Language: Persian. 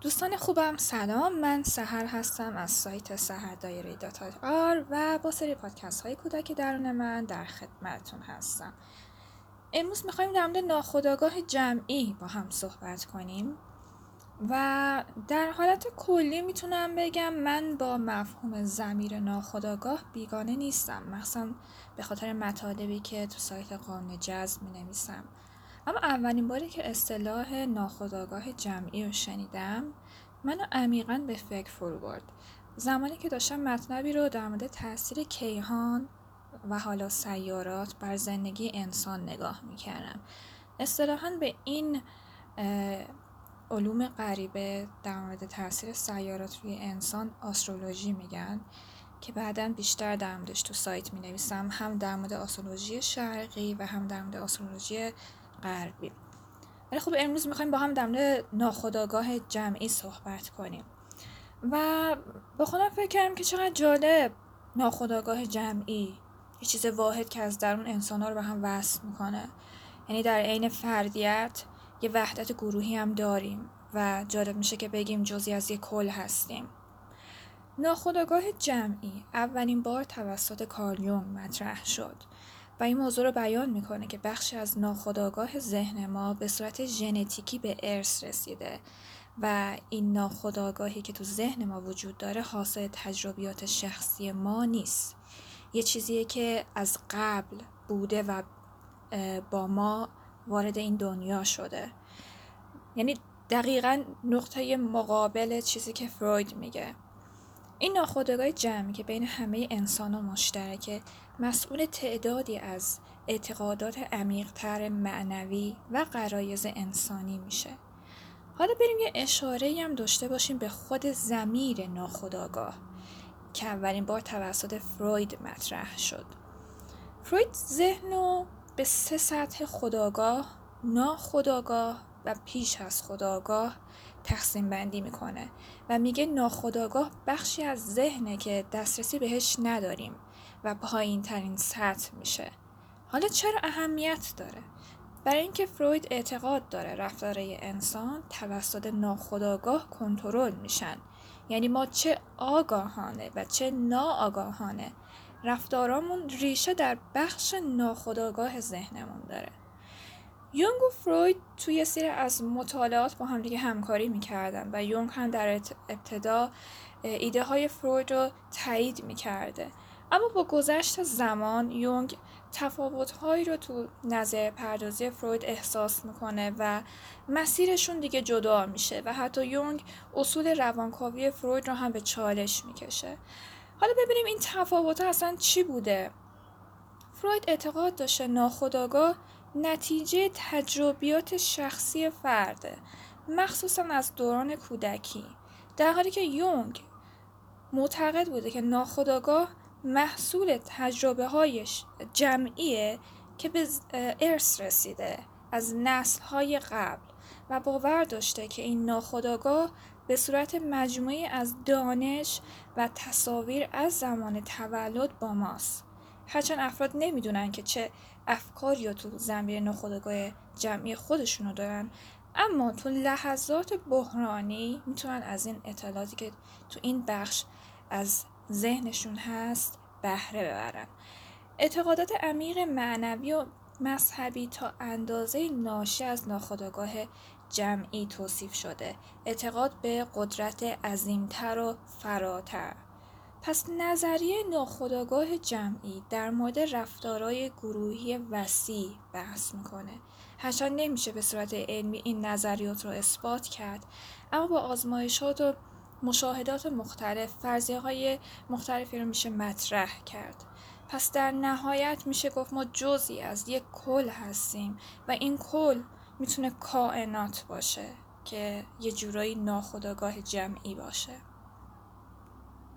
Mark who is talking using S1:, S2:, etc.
S1: دوستان خوبم سلام. من سهر هستم از سایت سهر دایری داتا آر و با سری پادکست های کودک درون من در خدمتتون هستم. امروز می‌خوایم در مورد ناخودآگاه جمعی با هم صحبت کنیم و در حالت کلی می‌تونم بگم من با مفهوم زمیر ناخودآگاه بیگانه نیستم. مخصوصا به خاطر مطالبی که تو سایت قانون جذب می نویسم اما اولین باری که اصطلاح ناخودآگاه جمعی رو شنیدم منو عمیقا به فکر فرو برد. زمانی که داشتم مطلبی رو در مورد تاثیر کیهان و حالا سیارات بر زندگی انسان نگاه می‌کردم. اصطلاحا به این علوم غریبه در مورد تاثیر سیارات روی انسان آسترولوژی میگن که بعدا بیشتر در تو سایت می نویسم هم در مورد آسترولوژی شرقی و هم در مورد غربی ولی خب امروز می‌خوایم با هم در مورد ناخودآگاه جمعی صحبت کنیم. و با خودم فکر کردم که چقدر جالب ناخودآگاه جمعی یه چیز واحد که از درون انسان ها رو به هم وصل می‌کنه. یعنی در عین فردیت یه وحدت گروهی هم داریم و جالب میشه که بگیم جزی از یه کل هستیم. ناخودآگاه جمعی اولین بار توسط کارل مطرح شد. و این موضوع رو بیان می‌کنه که بخشی از ناخودآگاه ذهن ما به صورت ژنتیکی به ارث رسیده و این ناخودآگاهی که تو ذهن ما وجود داره حاصل تجربیات شخصی ما نیست. یه چیزیه که از قبل بوده و با ما وارد این دنیا شده. یعنی دقیقا نقطه مقابل چیزی که فروید میگه. این ناخودآگاه جمعی که بین همه انسان ها مشترکه مسئول تعدادی از اعتقادات عمیقتر معنوی و قرایز انسانی میشه. حالا بریم یه اشاره هم داشته باشیم به خود زمیر ناخودآگاه که اولین بار توسط فروید مطرح شد. فروید ذهن رو به سه سطح خداگاه ناخداگاه و پیش از خداگاه تقسیم بندی می‌کنه و میگه ناخداگاه بخشی از ذهنه که دسترسی بهش نداریم و پایین ترین سطح میشه. حالا چرا اهمیت داره؟ برای اینکه فروید اعتقاد داره رفتارهای انسان توسط ناخداگاه کنترل میشن. یعنی ما چه آگاهانه و چه ناآگاهانه رفتارامون ریشه در بخش ناخداگاه ذهنمون داره. یونگ و فروید توی سری از مطالعات با هم دیگه همکاری می‌کردن و یونگ هم در ابتدا ایده های فروید رو تایید می‌کرده. اما با گذشت زمان یونگ تفاوتهایی رو تو نظر پردازی فروید احساس می‌کنه و مسیرشون دیگه جدا میشه و حتی یونگ اصول روانکاوی فروید رو هم به چالش می‌کشه. حالا ببینیم این تفاوت اصلا چی بوده. فروید اعتقاد داشته ناخداگاه نتیجه تجربیات شخصی فرده مخصوصا از دوران کودکی. در حالی که یونگ معتقد بوده که ناخداگاه محصول تجربه هایش جمعیه که به ارث رسیده از نسل های قبل و باور داشته که این ناخداگاه به صورت مجموعی از دانش و تصاویر از زمان تولد با ماست. هرچند افراد نمی‌دونن که چه افکاری یا تو زمیر ناخودآگاه جمعی خودشونو دارن اما تو لحظات بحرانی می‌تونن از این اطلاعاتی که تو این بخش از ذهنشون هست بهره ببرن. اعتقادات عمیق معنوی و مذهبی تا اندازه ناشی از ناخودآگاه جمعی توصیف شده. اعتقاد به قدرت عظیمتر و فراتر. پس نظریه ناخودآگاه جمعی در مورد رفتارهای گروهی وسیع بحث می‌کنه. هرچند نمیشه به صورت علمی این نظریات رو اثبات کرد اما با آزمایشات و مشاهدات مختلف فرضیه های مختلفی رو میشه مطرح کرد. پس در نهایت میشه گفت ما جزی از یک کل هستیم و این کل می‌تونه کائنات باشه که یه جورایی ناخودآگاه جمعی باشه.